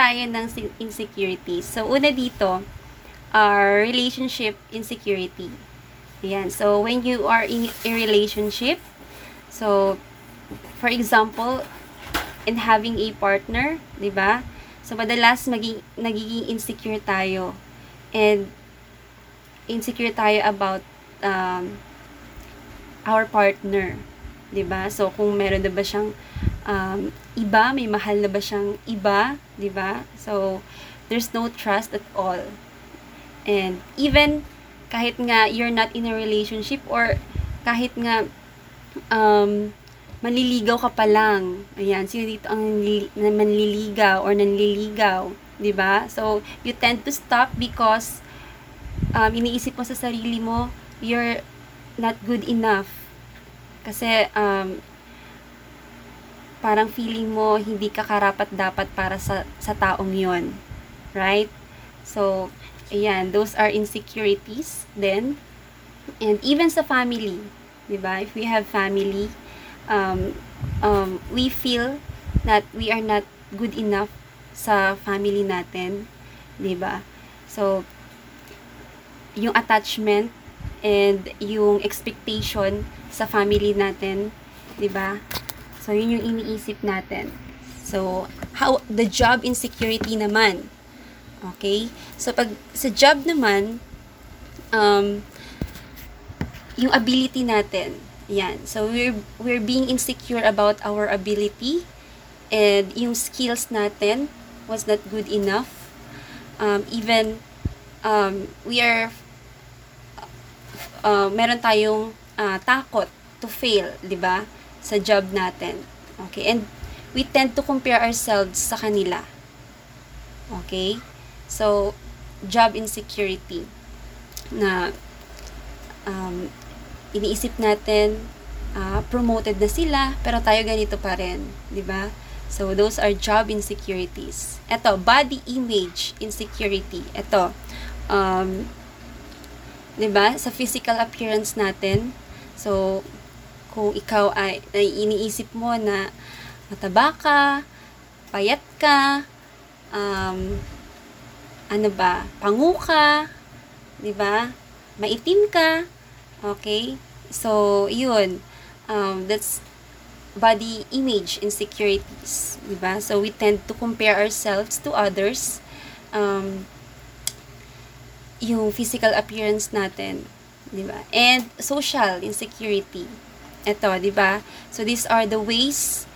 Tayo ng insecurities. So, una dito, are relationship insecurity. Ayan. So, when you are in a relationship, so, for example, in having a partner, di ba? So, madalas maging, nagiging insecure tayo. And, insecure tayo about um, our partner. 'di ba? So kung meron na ba siyang um, iba, may mahal na ba siyang iba, 'di ba? So there's no trust at all. And even kahit nga you're not in a relationship or kahit nga um, manliligaw ka pa lang. Ayan, sino dito ang manliligaw or nanliligaw, 'di ba? So you tend to stop because um, iniisip mo sa sarili mo, you're not good enough. Kasi, um, parang feeling mo hindi ka karapat dapat para sa, sa taong yon Right? So, ayan, those are insecurities then. And even sa family, di ba? If we have family, um, um, we feel that we are not good enough sa family natin, di ba? So, yung attachment and yung expectation sa family natin, 'di ba? So yun yung iniisip natin. So how the job insecurity naman. Okay? So pag sa job naman um yung ability natin. Yan. So we're we're being insecure about our ability and yung skills natin was not good enough. Um, even um, we are uh, meron tayong uh, takot to fail, 'di ba? Sa job natin. Okay? And we tend to compare ourselves sa kanila. Okay? So, job insecurity na um, iniisip natin uh, promoted na sila pero tayo ganito pa rin, 'di ba? So those are job insecurities. Ito, body image insecurity. Ito, um, 'di ba? Sa physical appearance natin. So kung ikaw ay, ay iniisip mo na mataba ka, payat ka, um, ano ba, pangu ka, 'di ba? Maitim ka. Okay? So, 'yun. Um, that's body image insecurities, 'di ba? So we tend to compare ourselves to others. Um, yung physical appearance natin, 'di ba? And social insecurity. Ito, 'di ba? So these are the ways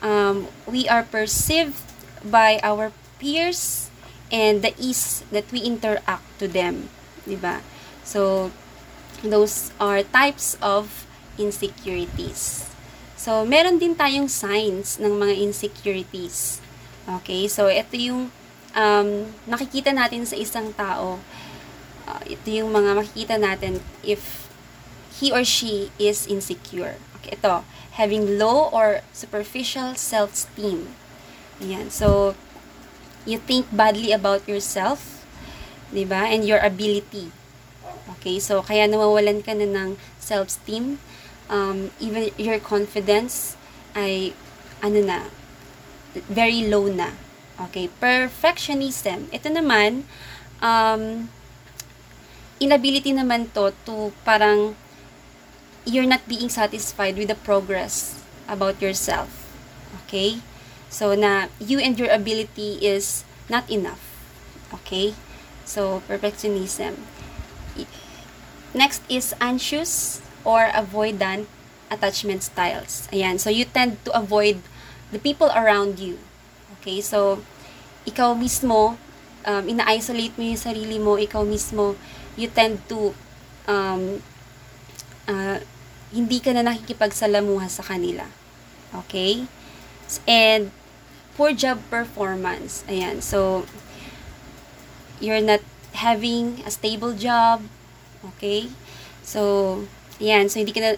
um, we are perceived by our peers and the ease that we interact to them, 'di ba? So those are types of insecurities. So, meron din tayong signs ng mga insecurities. Okay? So, ito yung um, nakikita natin sa isang tao. Uh, ito yung mga makikita natin if he or she is insecure. Okay, ito. Having low or superficial self-esteem. Ayan. So, you think badly about yourself, 'di ba? And your ability. Okay? So, kaya nawawalan ka na ng self-esteem um, even your confidence ay ano na very low na okay perfectionism ito naman um, inability naman to to parang you're not being satisfied with the progress about yourself okay so na you and your ability is not enough okay so perfectionism next is anxious or avoidant attachment styles. Ayan. So, you tend to avoid the people around you. Okay? So, ikaw mismo, um, ina-isolate mo yung sarili mo, ikaw mismo, you tend to um, uh, hindi ka na nakikipagsalamuha sa kanila. Okay? And poor job performance. Ayan. So, you're not having a stable job. Okay? So, ayan. So, hindi ka na,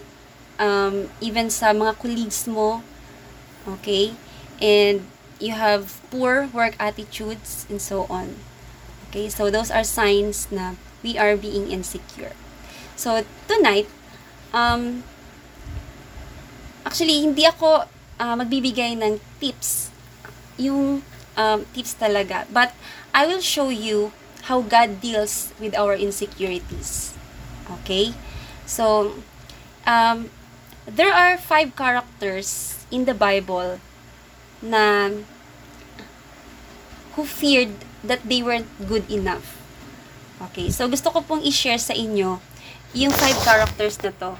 um, even sa mga colleagues mo, okay? And you have poor work attitudes and so on. Okay? So, those are signs na we are being insecure. So, tonight, um, actually, hindi ako uh, magbibigay ng tips. Yung um, tips talaga. But, I will show you how God deals with our insecurities. Okay? So, um, there are five characters in the Bible na who feared that they weren't good enough. Okay, so gusto ko pong i-share sa inyo yung five characters na to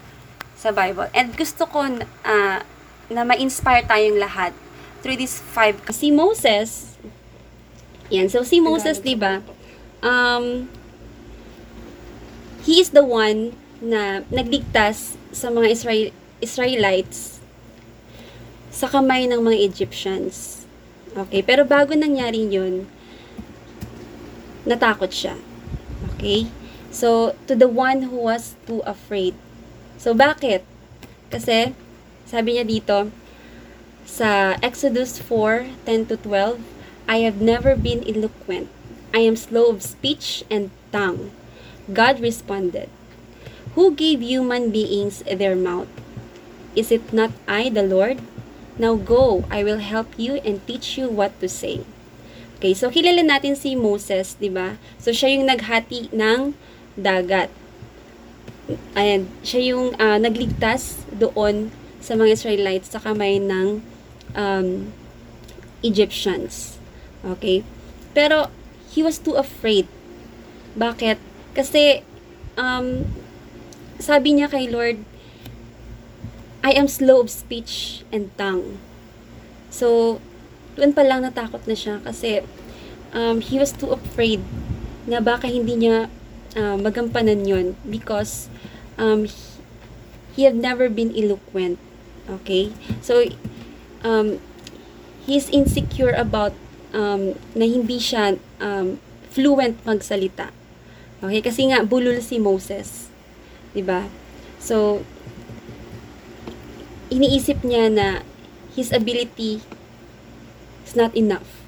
sa Bible. And gusto ko uh, na ma-inspire tayong lahat through these five. Si Moses, yan, so si Moses, di ba, um, he is the one na nagligtas sa mga Israel, Israelites sa kamay ng mga Egyptians. Okay, pero bago nangyari yun, natakot siya. Okay? So, to the one who was too afraid. So, bakit? Kasi, sabi niya dito, sa Exodus 4, 10 to 12, I have never been eloquent. I am slow of speech and tongue. God responded, Who gave human beings their mouth? Is it not I, the Lord? Now go, I will help you and teach you what to say. Okay, so kilala natin si Moses, di ba? So siya yung naghati ng dagat. Ayan, siya yung uh, nagligtas doon sa mga Israelites sa kamay ng um, Egyptians. Okay? Pero he was too afraid. Bakit? Kasi um, sabi niya kay Lord, I am slow of speech and tongue. So, doon pa lang natakot na siya kasi um, he was too afraid na baka hindi niya uh, magampanan yon because um, he, had never been eloquent. Okay? So, um, he's insecure about um, na hindi siya um, fluent magsalita. Okay? Kasi nga, bulol si Moses. ba? So, iniisip niya na his ability is not enough.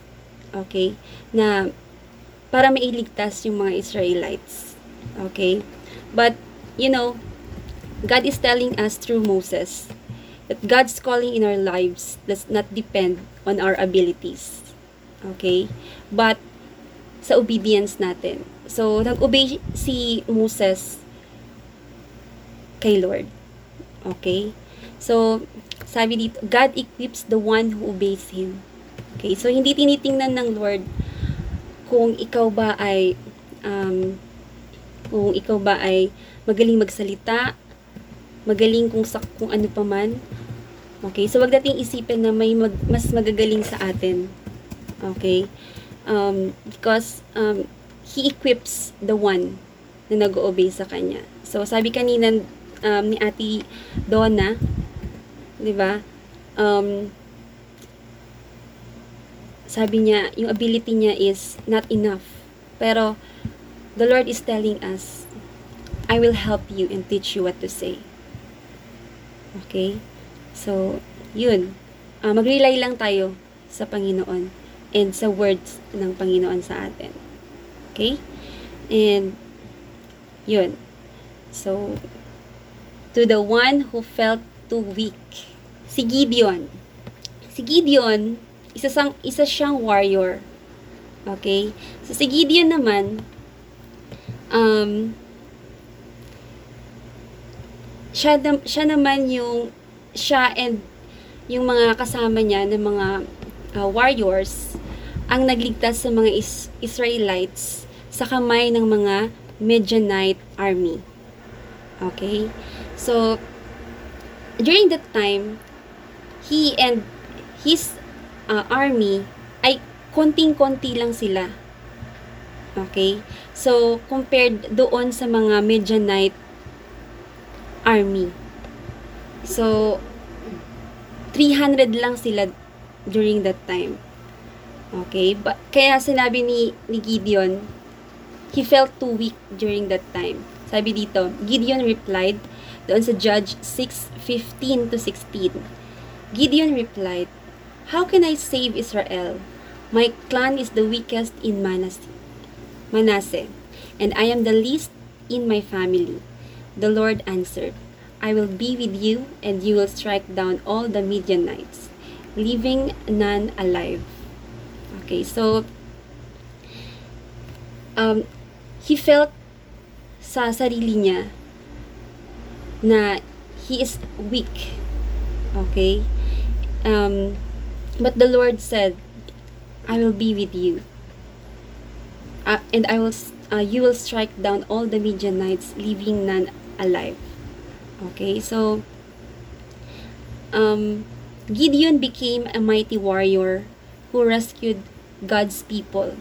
Okay? Na para mailigtas yung mga Israelites. Okay? But, you know, God is telling us through Moses that God's calling in our lives does not depend on our abilities. Okay? But, sa obedience natin. So, nag-obey si Moses kay Lord. Okay? So, sabi dito, God equips the one who obeys Him. Okay, so hindi tinitingnan ng Lord kung ikaw ba ay um, kung ikaw ba ay magaling magsalita, magaling kung sa kung ano pa man. Okay, so wag nating isipin na may mag, mas magagaling sa atin. Okay? Um, because um, he equips the one na nag-obey sa kanya. So sabi kanina um, ni Ate Donna, 'di ba? Um, sabi niya, yung ability niya is not enough. Pero, the Lord is telling us, I will help you and teach you what to say. Okay? So, yun. Uh, mag-rely lang tayo sa Panginoon and sa words ng Panginoon sa atin. Okay? And, yun. So, to the one who felt too weak. Si Gideon. Si Gideon, isa, sang, isa siyang warrior. Okay? So, si Gideon naman, um, siya, siya naman yung, siya and yung mga kasama niya ng mga uh, warriors ang nagligtas sa mga is- Israelites sa kamay ng mga Midianite army. Okay? So, during that time, he and his uh, army ay konting-konti lang sila. Okay? So, compared doon sa mga Midianite army. So, 300 lang sila during that time. Okay? But, kaya sinabi ni, ni Gideon, he felt too weak during that time. Sabi dito, Gideon replied, doon sa Judge 6:15 to 16. Gideon replied, How can I save Israel? My clan is the weakest in Manasseh, Manasseh, and I am the least in my family. The Lord answered, I will be with you, and you will strike down all the Midianites, leaving none alive. Okay, so um, he felt sa sarili niya na he is weak. Okay? Um, but the Lord said, I will be with you. Uh, and I will, uh, you will strike down all the Midianites, leaving none alive. Okay, so um, Gideon became a mighty warrior who rescued God's people.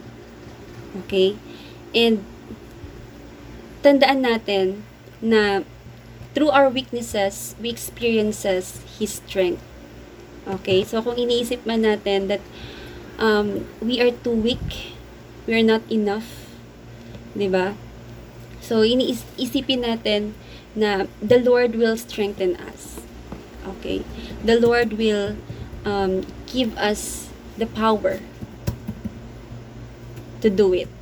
Okay? And tandaan natin na through our weaknesses, we experiences His strength. Okay? So, kung iniisip man natin that um, we are too weak, we are not enough, ba? So, iniisipin natin na the Lord will strengthen us. Okay? The Lord will um, give us the power to do it.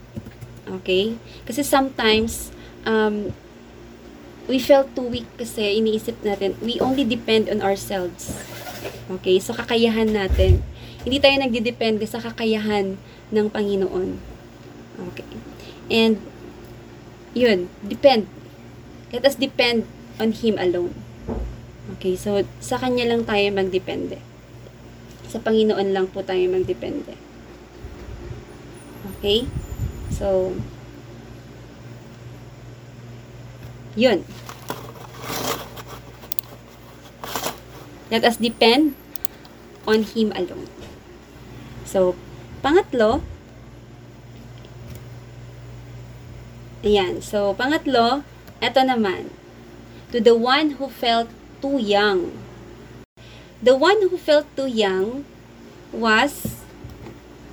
Okay? Kasi sometimes, um, we felt too weak kasi iniisip natin, we only depend on ourselves. Okay? So, kakayahan natin. Hindi tayo nagdidepende sa kakayahan ng Panginoon. Okay? And, yun, depend. Let us depend on Him alone. Okay? So, sa Kanya lang tayo magdepende. Sa Panginoon lang po tayo magdepende. Okay? So, yun. Let us depend on Him alone. So, pangatlo, ayan. So, pangatlo, eto naman. To the one who felt too young. The one who felt too young was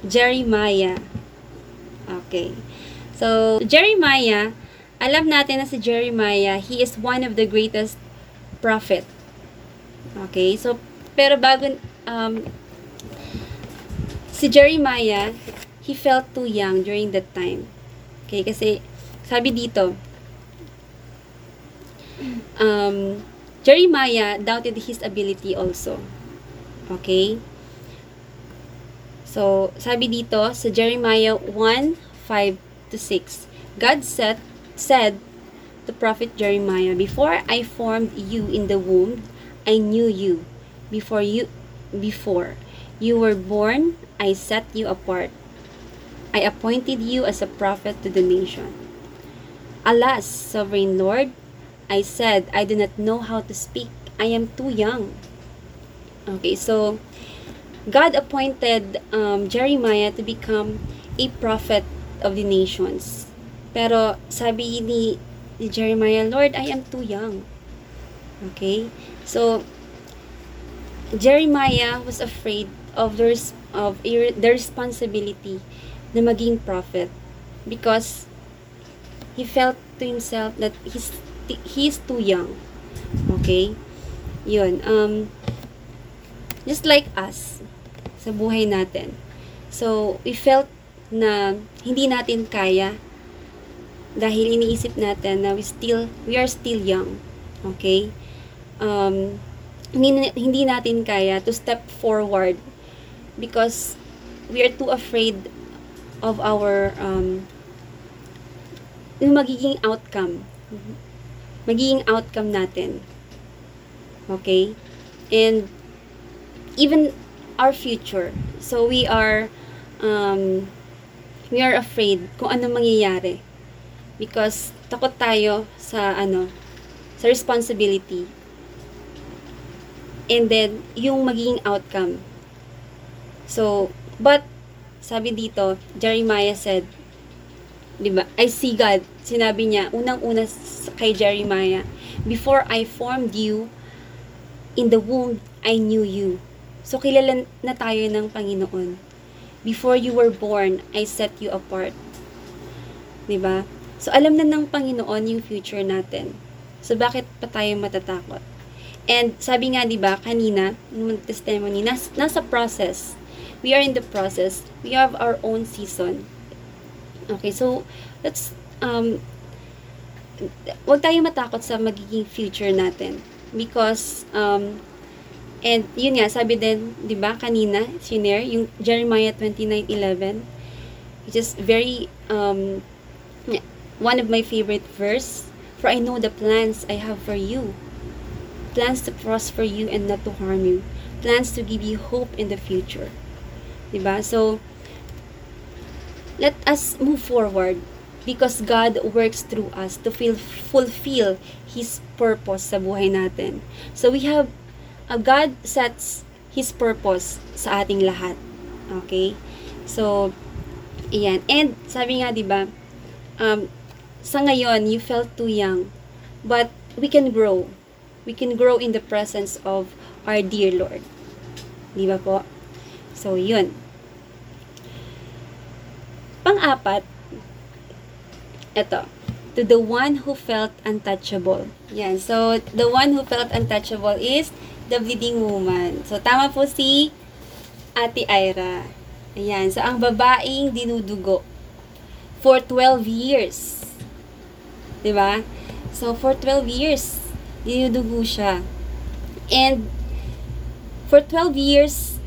Jeremiah. Okay. So, Jeremiah, alam natin na si Jeremiah, he is one of the greatest prophet. Okay? So, pero bago, um, si Jeremiah, he felt too young during that time. Okay? Kasi, sabi dito, um, Jeremiah doubted his ability also. Okay? So, sabi dito sa Jeremiah 1, 5 to 6, God said, said to prophet Jeremiah, Before I formed you in the womb, I knew you. Before you, before you were born, I set you apart. I appointed you as a prophet to the nation. Alas, sovereign Lord, I said, I do not know how to speak. I am too young. Okay, so God appointed um, Jeremiah to become a prophet of the nations. Pero sabi ni, Jeremiah, Lord, I am too young. Okay? So, Jeremiah was afraid of the, of the responsibility na maging prophet because he felt to himself that he's, he's too young. Okay? Yun. Um, just like us, sa buhay natin. So, we felt na hindi natin kaya dahil iniisip natin na we still we are still young. Okay? Um, hindi, hindi natin kaya to step forward because we are too afraid of our um, yung magiging outcome. Magiging outcome natin. Okay? And even our future. So we are um, we are afraid kung ano mangyayari because takot tayo sa ano sa responsibility and then yung magiging outcome. So, but sabi dito, Jeremiah said, 'di ba? I see God. Sinabi niya unang-una kay Jeremiah, before I formed you in the womb, I knew you. So, kilala na tayo ng Panginoon. Before you were born, I set you apart. 'Di ba? So, alam na ng Panginoon yung future natin. So, bakit pa tayo matatakot? And sabi nga, di ba, kanina, yung testimony, nas, nasa process. We are in the process. We have our own season. Okay, so, let's, um, wag tayo matakot sa magiging future natin. Because, um, and yun nga, sabi din, di ba, kanina, sinare, yung Jeremiah 29.11, which is very, um, one of my favorite verse, For I know the plans I have for you. Plans to prosper you and not to harm you. Plans to give you hope in the future. Diba? So, let us move forward because God works through us to feel, fulfill His purpose sa buhay natin. So, we have, uh, God sets His purpose sa ating lahat. Okay? So, iyan. And, sabi nga, di ba, um, sa ngayon, you felt too young. But we can grow. We can grow in the presence of our dear Lord. Di ba po? So, yun. Pang-apat, eto, to the one who felt untouchable. Yan. So, the one who felt untouchable is the bleeding woman. So, tama po si Ate Ira. Ayan. So, ang babaeng dinudugo for 12 years. 'Di ba? So, for 12 years, dinudugo siya. And, for 12 years,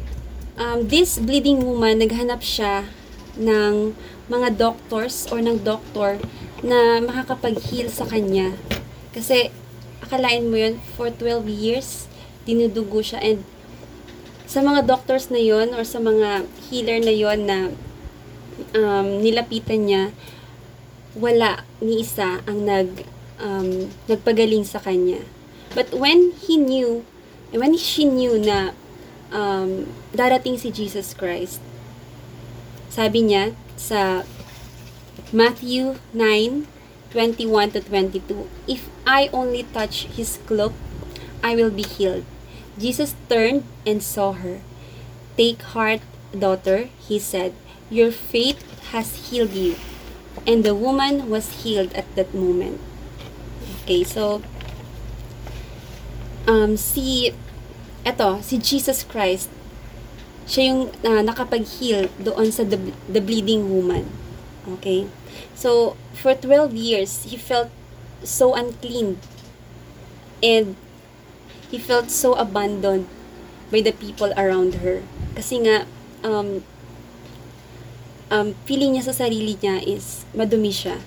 um, this bleeding woman, naghanap siya ng mga doctors or ng doctor na makakapag-heal sa kanya. Kasi, akalain mo yun, for 12 years, dinudugo siya. And, sa mga doctors na yon or sa mga healer na yon na um, nilapitan niya, wala ni isa ang nag um, nagpagaling sa kanya. But when he knew, when she knew na um, darating si Jesus Christ, sabi niya sa Matthew 9, 21 to 22, If I only touch his cloak, I will be healed. Jesus turned and saw her. Take heart, daughter, he said, your faith has healed you. And the woman was healed at that moment. Okay, so, um, si, eto, si Jesus Christ, siya yung uh, nakapag-heal doon sa the, the bleeding woman. Okay? So, for 12 years, he felt so unclean. And, he felt so abandoned by the people around her. Kasi nga, um, um, feeling niya sa sarili niya is madumi siya.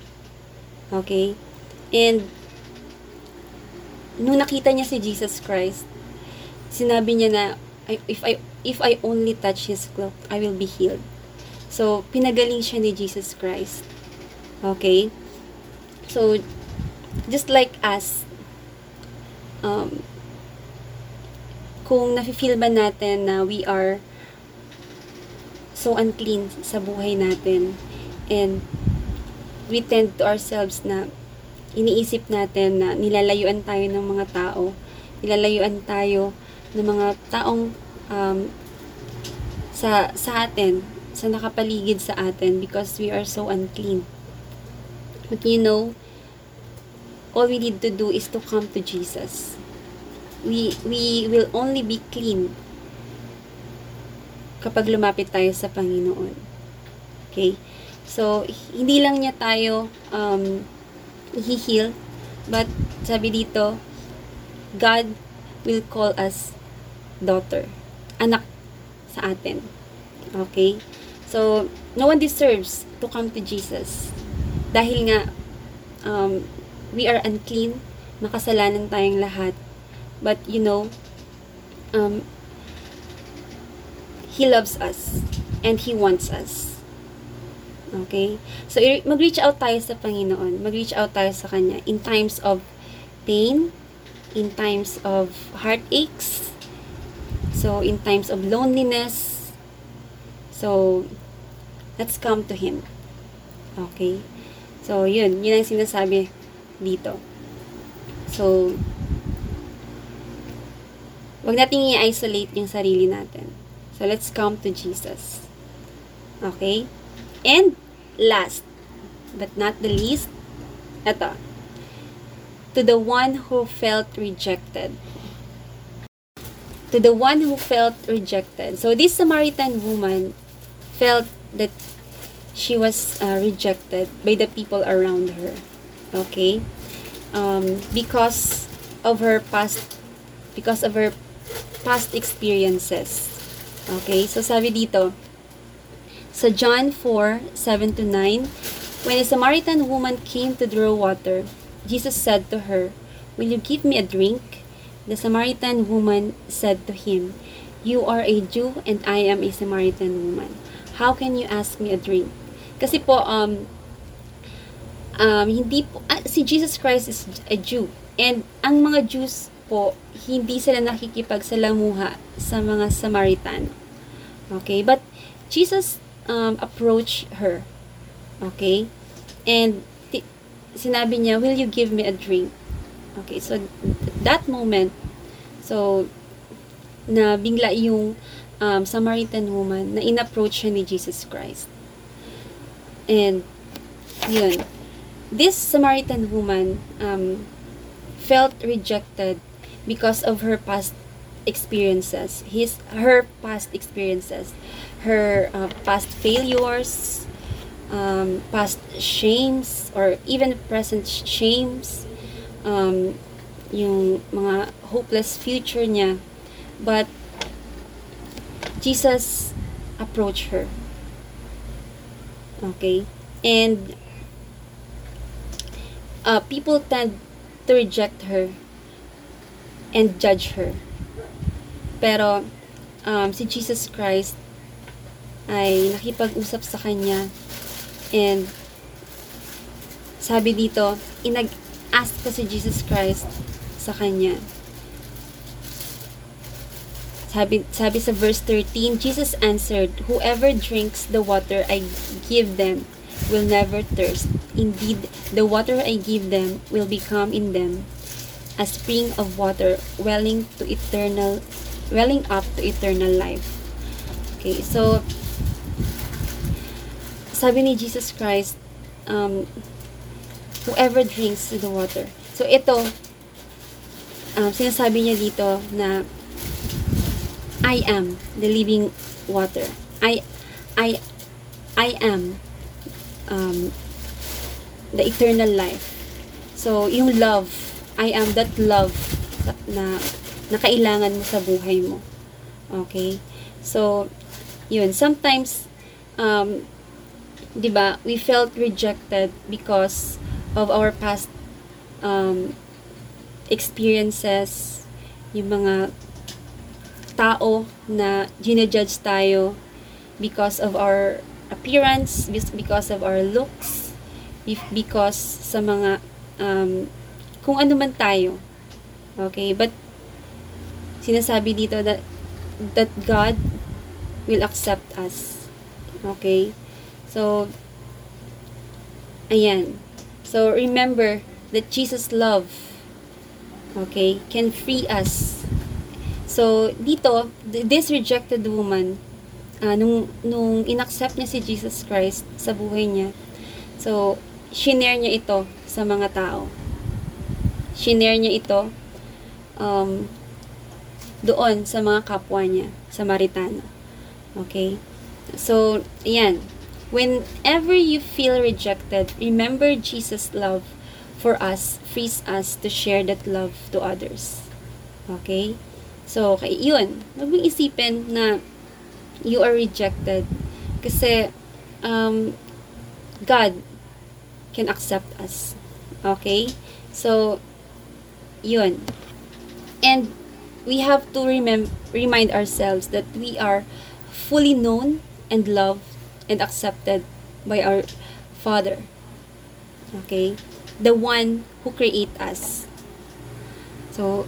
Okay? And, nung nakita niya si Jesus Christ, sinabi niya na, if I, if I only touch His cloak, I will be healed. So, pinagaling siya ni Jesus Christ. Okay? So, just like us, um, kung nafe-feel ba natin na we are so unclean sa buhay natin and we tend to ourselves na iniisip natin na nilalayuan tayo ng mga tao, nilalayuan tayo ng mga taong um, sa, sa atin, sa nakapaligid sa atin because we are so unclean. But you know, all we need to do is to come to Jesus. We, we will only be clean kapag lumapit tayo sa Panginoon. Okay? So, hindi lang niya tayo um, he-heal. But, sabi dito, God will call us daughter. Anak sa atin. Okay? So, no one deserves to come to Jesus. Dahil nga, um, we are unclean, makasalanan tayong lahat. But, you know, um, He loves us and He wants us. Okay? So, mag-reach out tayo sa Panginoon. Mag-reach out tayo sa Kanya in times of pain, in times of heartaches, so in times of loneliness. So, let's come to Him. Okay? So, yun. Yun ang sinasabi dito. So, Huwag nating i-isolate yung sarili natin. So, let's come to Jesus. Okay? And, last, but not the least, eto, to the one who felt rejected. To the one who felt rejected. So, this Samaritan woman felt that she was uh, rejected by the people around her. Okay? Um, because of her past because of her past experiences. Okay? So, sabi dito, sa John 4, 7 to 9, When a Samaritan woman came to draw water, Jesus said to her, Will you give me a drink? The Samaritan woman said to him, You are a Jew and I am a Samaritan woman. How can you ask me a drink? Kasi po, um, um, hindi po, ah, si Jesus Christ is a Jew. And ang mga Jews po, hindi sila nakikipagsalamuha sa mga Samaritan. Okay? But Jesus um, approached her. Okay? And sinabi niya, will you give me a drink? Okay, so that moment, so na bigla yung um, Samaritan woman na in-approach siya ni Jesus Christ. And yun, this Samaritan woman um, felt rejected because of her past experiences his her past experiences her uh, past failures um, past shames or even present shames um, yung mga hopeless future niya. But Jesus approached her. Okay? And uh, people tend to reject her and judge her. Pero um, si Jesus Christ ay nakipag-usap sa kanya and sabi dito, inag-ask pa si Jesus Christ sa kanya. Sabi, sabi sa verse 13, Jesus answered, Whoever drinks the water I give them will never thirst. Indeed, the water I give them will become in them a spring of water welling to eternal welling up to eternal life. Okay, so sabi ni Jesus Christ, um, whoever drinks the water. So ito, um, sinasabi niya dito na I am the living water. I I I am um, the eternal life. So, yung love, I am that love na, na kailangan mo sa buhay mo. Okay? So, yun. Sometimes, um, di ba, we felt rejected because of our past um, experiences, yung mga tao na ginajudge tayo because of our appearance, because of our looks, because sa mga um, kung ano man tayo. Okay? But, sinasabi dito that, that God will accept us. Okay? So, ayan. So, remember that Jesus' love, okay, can free us. So, dito, this rejected woman, uh, nung, nung inaccept niya si Jesus Christ sa buhay niya, so, shinare niya ito sa mga tao. Shinare niya ito um, doon sa mga kapwa niya, sa Maritano. Okay? So, ayan. Whenever you feel rejected, remember Jesus' love for us frees us to share that love to others. Okay? So, okay, yun. Huwag mong isipin na you are rejected. Kasi, um, God can accept us. Okay? So, yun. And we have to remem- remind ourselves that we are fully known and loved and accepted by our Father. Okay? The one who create us. So,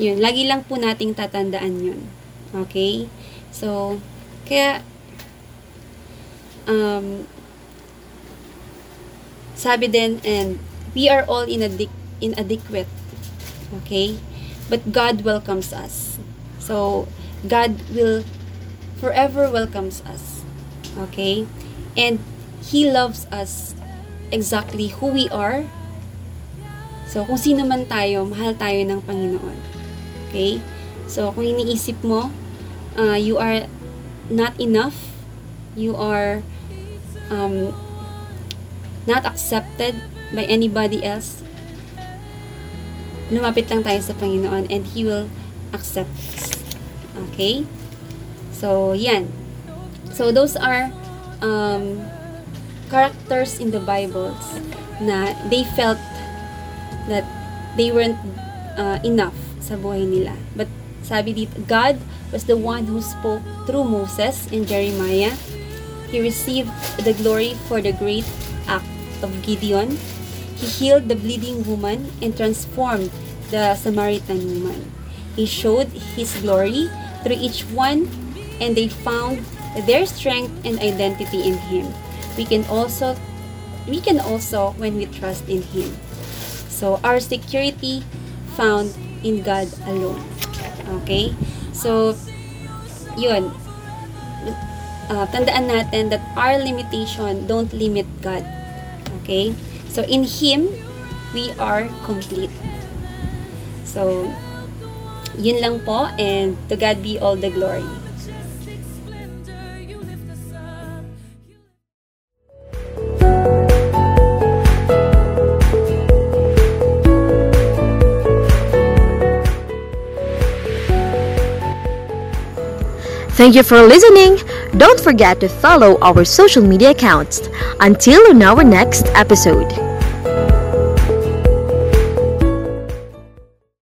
yun. Lagi lang po nating tatandaan yun. Okay? So, kaya, um, sabi din, and we are all inadic- inadequate. Okay? but God welcomes us. So, God will forever welcomes us. Okay? And He loves us exactly who we are. So, kung sino man tayo, mahal tayo ng Panginoon. Okay? So, kung iniisip mo, uh, you are not enough, you are um, not accepted by anybody else, lumapit lang tayo sa Panginoon and He will accept. Okay? So, yan. So, those are um, characters in the Bibles na they felt that they weren't uh, enough sa buhay nila. But sabi dito, God was the one who spoke through Moses and Jeremiah. He received the glory for the great act of Gideon. He healed the bleeding woman and transformed the Samaritan woman. He showed his glory through each one and they found their strength and identity in him. We can also we can also when we trust in him. So our security found in God alone. Okay? So yun. Uh, tandaan natin that our limitation don't limit God. Okay? So in him we are complete. So yun lang po and to God be all the glory. Thank you for listening. Don't forget to follow our social media accounts. Until our next episode.